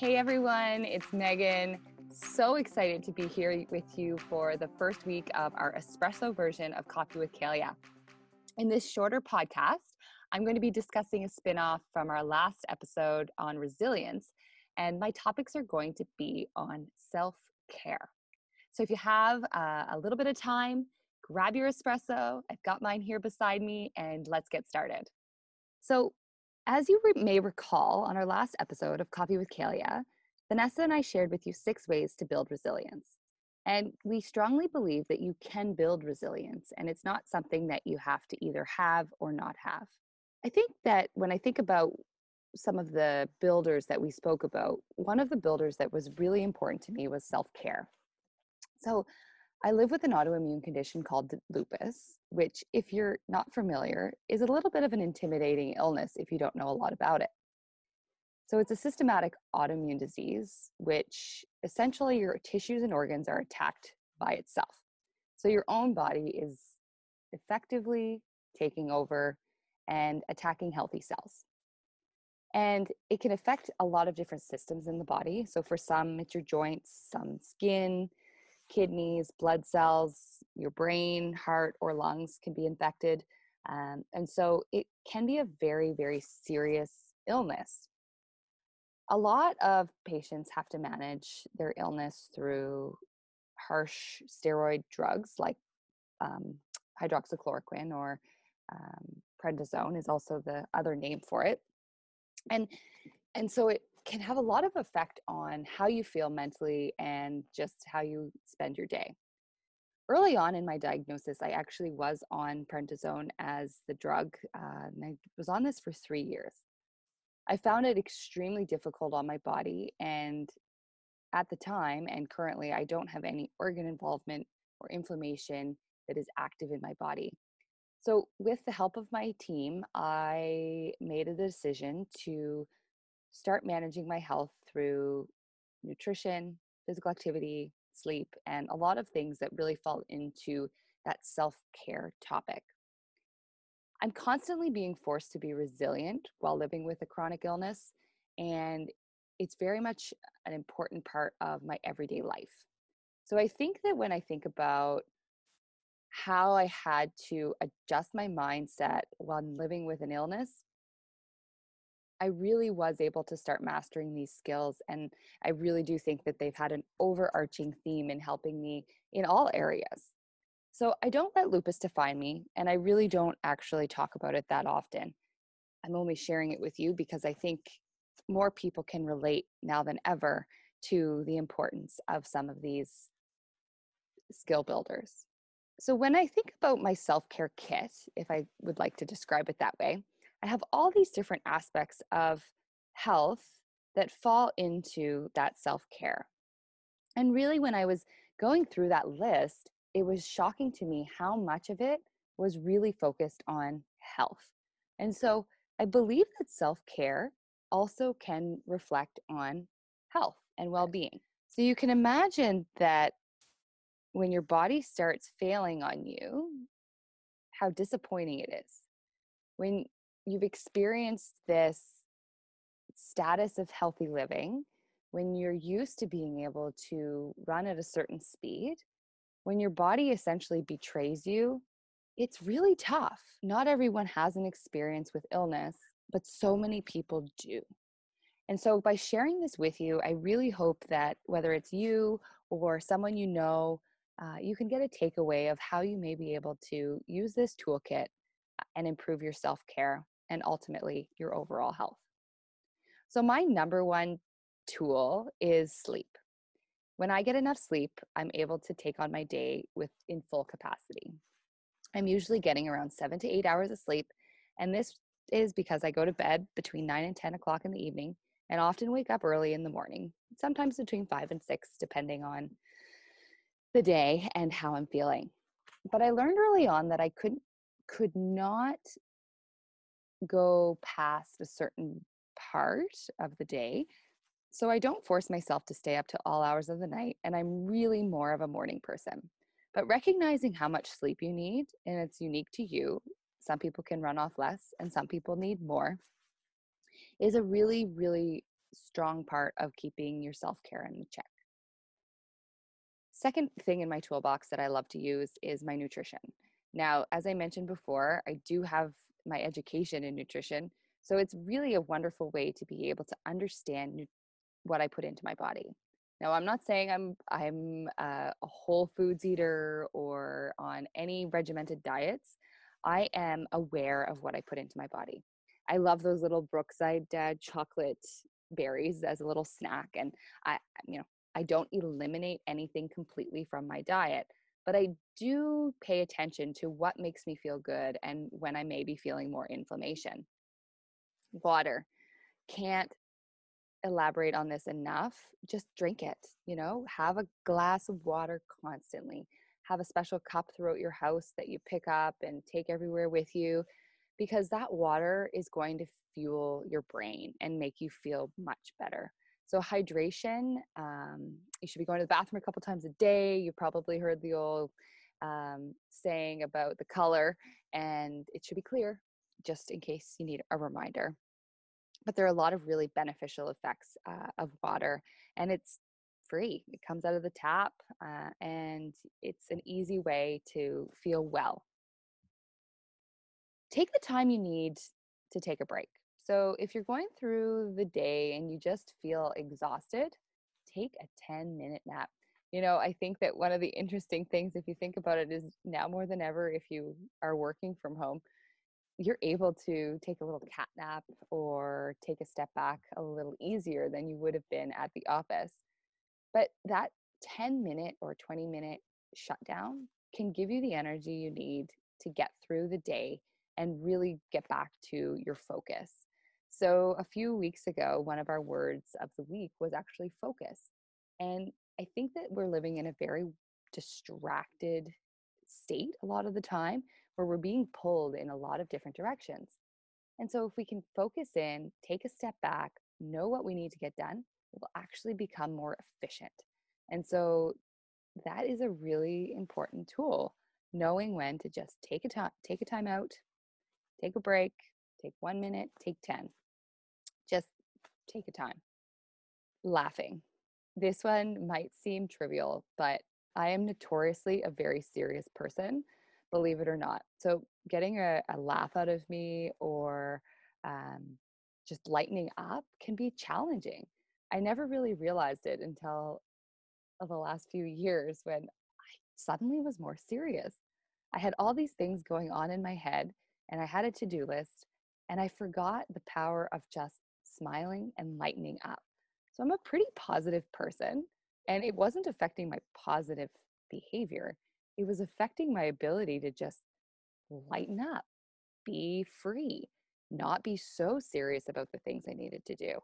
Hey everyone, it's Meghan. So excited to be here with you for the first week of our espresso version of Coffee with Kalea. In this shorter podcast, I'm going to be discussing a spin off from our last episode on resilience, and my topics are going to be on self care. So if you have uh, a little bit of time, grab your espresso. I've got mine here beside me, and let's get started. So, as you re- may recall on our last episode of Coffee with Kalea, Vanessa and I shared with you six ways to build resilience. And we strongly believe that you can build resilience, and it's not something that you have to either have or not have. I think that when I think about some of the builders that we spoke about, one of the builders that was really important to me was self care. So, I live with an autoimmune condition called lupus, which, if you're not familiar, is a little bit of an intimidating illness if you don't know a lot about it. So, it's a systematic autoimmune disease, which essentially your tissues and organs are attacked by itself. So, your own body is effectively taking over and attacking healthy cells. And it can affect a lot of different systems in the body. So, for some, it's your joints, some skin, kidneys, blood cells, your brain, heart, or lungs can be infected. Um, and so it can be a very, very serious illness. A lot of patients have to manage their illness through harsh steroid drugs like um, hydroxychloroquine or um, prednisone is also the other name for it. And and so it can have a lot of effect on how you feel mentally and just how you spend your day. Early on in my diagnosis, I actually was on prednisone as the drug, uh, and I was on this for three years. I found it extremely difficult on my body, and at the time and currently, I don't have any organ involvement or inflammation that is active in my body. So, with the help of my team, I made a decision to start managing my health through nutrition, physical activity, sleep, and a lot of things that really fall into that self care topic. I'm constantly being forced to be resilient while living with a chronic illness, and it's very much an important part of my everyday life. So I think that when I think about how I had to adjust my mindset while living with an illness, I really was able to start mastering these skills. And I really do think that they've had an overarching theme in helping me in all areas. So I don't let lupus define me, and I really don't actually talk about it that often. I'm only sharing it with you because I think more people can relate now than ever to the importance of some of these skill builders. So, when I think about my self care kit, if I would like to describe it that way, I have all these different aspects of health that fall into that self care. And really, when I was going through that list, it was shocking to me how much of it was really focused on health. And so I believe that self care also can reflect on health and well being. So you can imagine that when your body starts failing on you, how disappointing it is. When you've experienced this status of healthy living, when you're used to being able to run at a certain speed, when your body essentially betrays you, it's really tough. Not everyone has an experience with illness, but so many people do. And so, by sharing this with you, I really hope that whether it's you or someone you know, uh, you can get a takeaway of how you may be able to use this toolkit uh, and improve your self care and ultimately your overall health. So, my number one tool is sleep. When I get enough sleep, I'm able to take on my day with in full capacity. I'm usually getting around seven to eight hours of sleep, and this is because I go to bed between nine and 10 o'clock in the evening and often wake up early in the morning, sometimes between five and six, depending on the day and how I'm feeling. But I learned early on that I could could not go past a certain part of the day. So I don't force myself to stay up to all hours of the night, and I'm really more of a morning person. But recognizing how much sleep you need, and it's unique to you, some people can run off less and some people need more, is a really, really strong part of keeping your self care in check. Second thing in my toolbox that I love to use is my nutrition. Now, as I mentioned before, I do have my education in nutrition, so it's really a wonderful way to be able to understand what I put into my body. Now, I'm not saying I'm I'm a, a whole foods eater or on any regimented diets. I am aware of what I put into my body. I love those little Brookside Dad chocolate berries as a little snack, and I, you know, I don't eliminate anything completely from my diet, but I do pay attention to what makes me feel good and when I may be feeling more inflammation. Water. Can't elaborate on this enough. Just drink it, you know, have a glass of water constantly. Have a special cup throughout your house that you pick up and take everywhere with you because that water is going to fuel your brain and make you feel much better. So, hydration, um, you should be going to the bathroom a couple times a day. You probably heard the old um, saying about the color, and it should be clear just in case you need a reminder. But there are a lot of really beneficial effects uh, of water, and it's free. It comes out of the tap, uh, and it's an easy way to feel well. Take the time you need to take a break. So, if you're going through the day and you just feel exhausted, take a 10 minute nap. You know, I think that one of the interesting things, if you think about it, is now more than ever, if you are working from home, you're able to take a little cat nap or take a step back a little easier than you would have been at the office. But that 10 minute or 20 minute shutdown can give you the energy you need to get through the day and really get back to your focus. So, a few weeks ago, one of our words of the week was actually focus. And I think that we're living in a very distracted state a lot of the time where we're being pulled in a lot of different directions. And so, if we can focus in, take a step back, know what we need to get done, we'll actually become more efficient. And so, that is a really important tool knowing when to just take a time take a time out take a break take 1 minute take 10 just take a time. Laughing. This one might seem trivial but i am notoriously a very serious person believe it or not. So getting a, a laugh out of me or um, just lightening up can be challenging. I never really realized it until the last few years when I suddenly was more serious. I had all these things going on in my head and I had a to do list and I forgot the power of just smiling and lightening up. So I'm a pretty positive person and it wasn't affecting my positive behavior. It was affecting my ability to just lighten up, be free, not be so serious about the things I needed to do.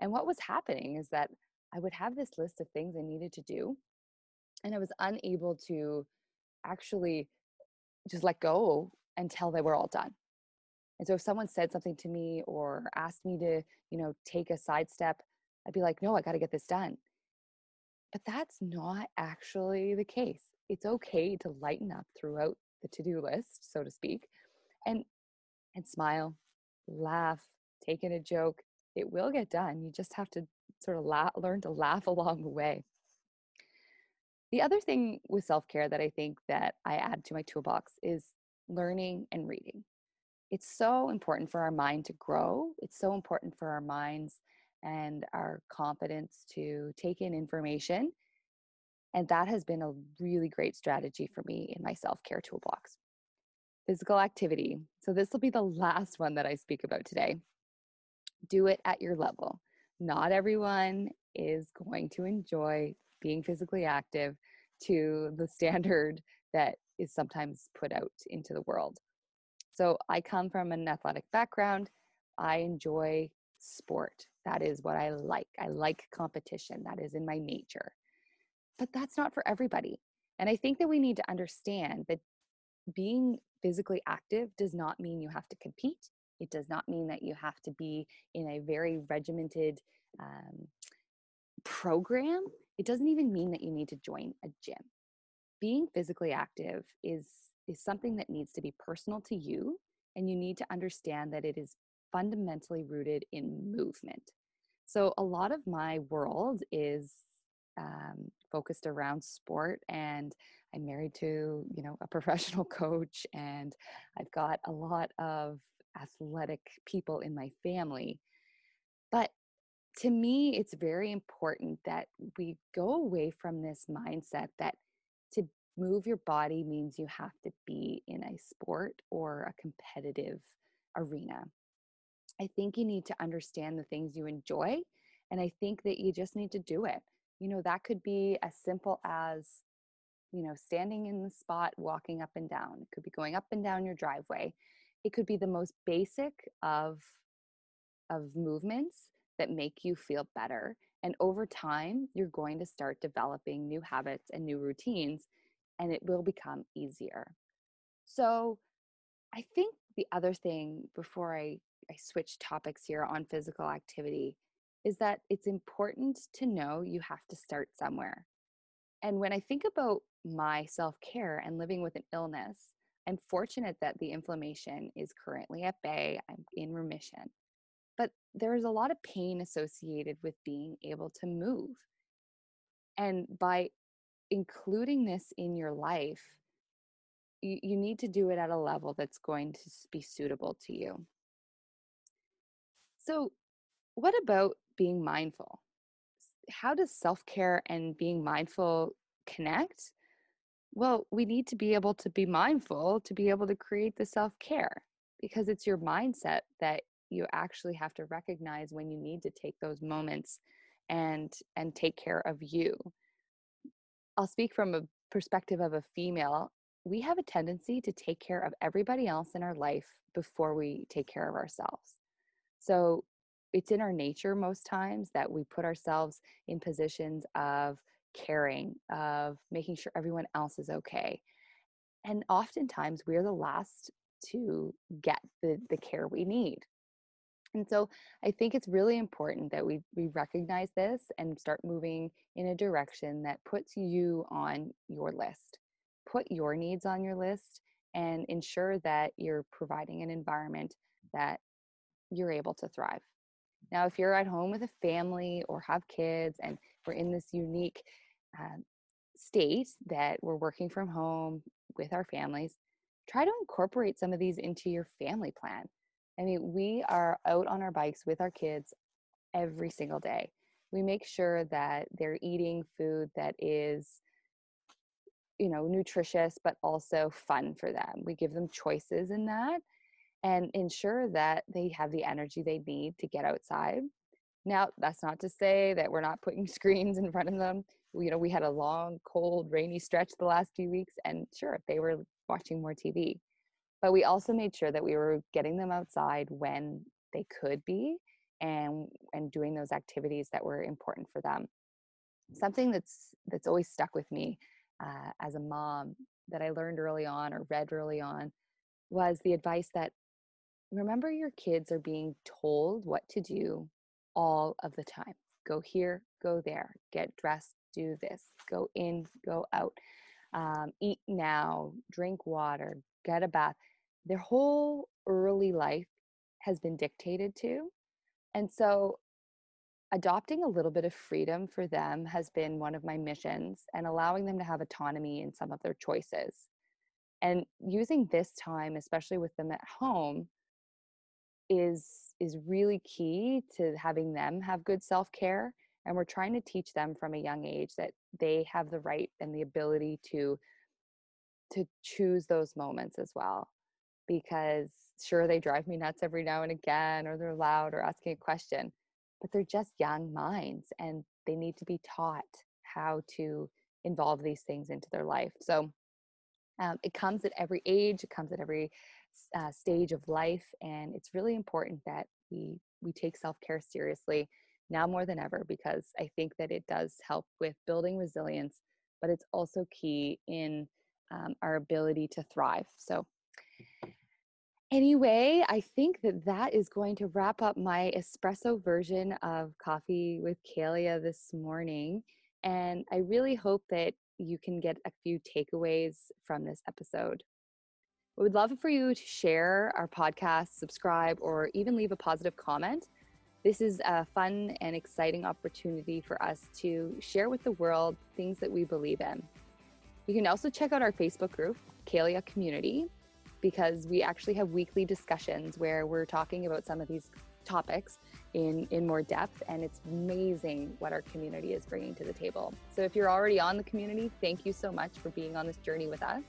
And what was happening is that I would have this list of things I needed to do, and I was unable to actually just let go until they were all done. And so if someone said something to me or asked me to, you know, take a sidestep, I'd be like, no, I got to get this done. But that's not actually the case. It's okay to lighten up throughout the to-do list, so to speak, and and smile, laugh, take in a joke. It will get done. You just have to sort of learn to laugh along the way. The other thing with self-care that I think that I add to my toolbox is learning and reading. It's so important for our mind to grow. It's so important for our minds and our confidence to take in information. And that has been a really great strategy for me in my self care toolbox. Physical activity. So, this will be the last one that I speak about today. Do it at your level not everyone is going to enjoy being physically active to the standard that is sometimes put out into the world. So I come from an athletic background. I enjoy sport. That is what I like. I like competition. That is in my nature. But that's not for everybody. And I think that we need to understand that being physically active does not mean you have to compete. It does not mean that you have to be in a very regimented um, program. It doesn't even mean that you need to join a gym. Being physically active is, is something that needs to be personal to you, and you need to understand that it is fundamentally rooted in movement. So, a lot of my world is um, focused around sport and i'm married to you know a professional coach and i've got a lot of athletic people in my family but to me it's very important that we go away from this mindset that to move your body means you have to be in a sport or a competitive arena. I think you need to understand the things you enjoy and i think that you just need to do it. You know that could be as simple as you know standing in the spot walking up and down. It could be going up and down your driveway. It could be the most basic of of movements that make you feel better and over time you're going to start developing new habits and new routines and it will become easier so i think the other thing before i i switch topics here on physical activity is that it's important to know you have to start somewhere. And when I think about my self care and living with an illness, I'm fortunate that the inflammation is currently at bay. I'm in remission. But there's a lot of pain associated with being able to move. And by including this in your life, you, you need to do it at a level that's going to be suitable to you. So, what about being mindful. How does self care and being mindful connect? Well, we need to be able to be mindful to be able to create the self care because it's your mindset that you actually have to recognize when you need to take those moments and and take care of you. I'll speak from a perspective of a female. We have a tendency to take care of everybody else in our life before we take care of ourselves. So it's in our nature most times that we put ourselves in positions of caring, of making sure everyone else is okay. And oftentimes we're the last to get the, the care we need. And so I think it's really important that we, we recognize this and start moving in a direction that puts you on your list. Put your needs on your list and ensure that you're providing an environment that you're able to thrive. Now, if you're at home with a family or have kids and we're in this unique uh, state that we're working from home with our families, try to incorporate some of these into your family plan. I mean, we are out on our bikes with our kids every single day. We make sure that they're eating food that is you know nutritious but also fun for them. We give them choices in that and ensure that they have the energy they need to get outside. Now, that's not to say that we're not putting screens in front of them. You know, we had a long, cold, rainy stretch the last few weeks, and sure, they were watching more TV. But we also made sure that we were getting them outside when they could be and and doing those activities that were important for them. Something that's that's always stuck with me uh, as a mom that I learned early on or read early on was the advice that remember your kids are being told what to do all of the time. Go here, go there, get dressed, do this, go in, go out, um, eat now, drink water, get a bath. Their whole early life has been dictated to. And so adopting a little bit of freedom for them has been one of my missions and allowing them to have autonomy in some of their choices. And using this time, especially with them at home, is is really key to having them have good self-care and we're trying to teach them from a young age that they have the right and the ability to to choose those moments as well because sure they drive me nuts every now and again or they're loud or asking a question but they're just young minds and they need to be taught how to involve these things into their life. So um, it comes at every age it comes at every uh, stage of life and it's really important that we we take self-care seriously now more than ever because i think that it does help with building resilience but it's also key in um, our ability to thrive so anyway i think that that is going to wrap up my espresso version of coffee with kalea this morning and i really hope that you can get a few takeaways from this episode we would love for you to share our podcast, subscribe, or even leave a positive comment. This is a fun and exciting opportunity for us to share with the world things that we believe in. You can also check out our Facebook group, Kalea Community, because we actually have weekly discussions where we're talking about some of these topics in, in more depth. And it's amazing what our community is bringing to the table. So if you're already on the community, thank you so much for being on this journey with us.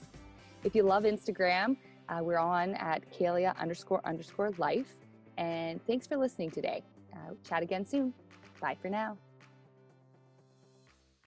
If you love Instagram, uh, we're on at Kalea underscore underscore life. And thanks for listening today. Uh, chat again soon. Bye for now.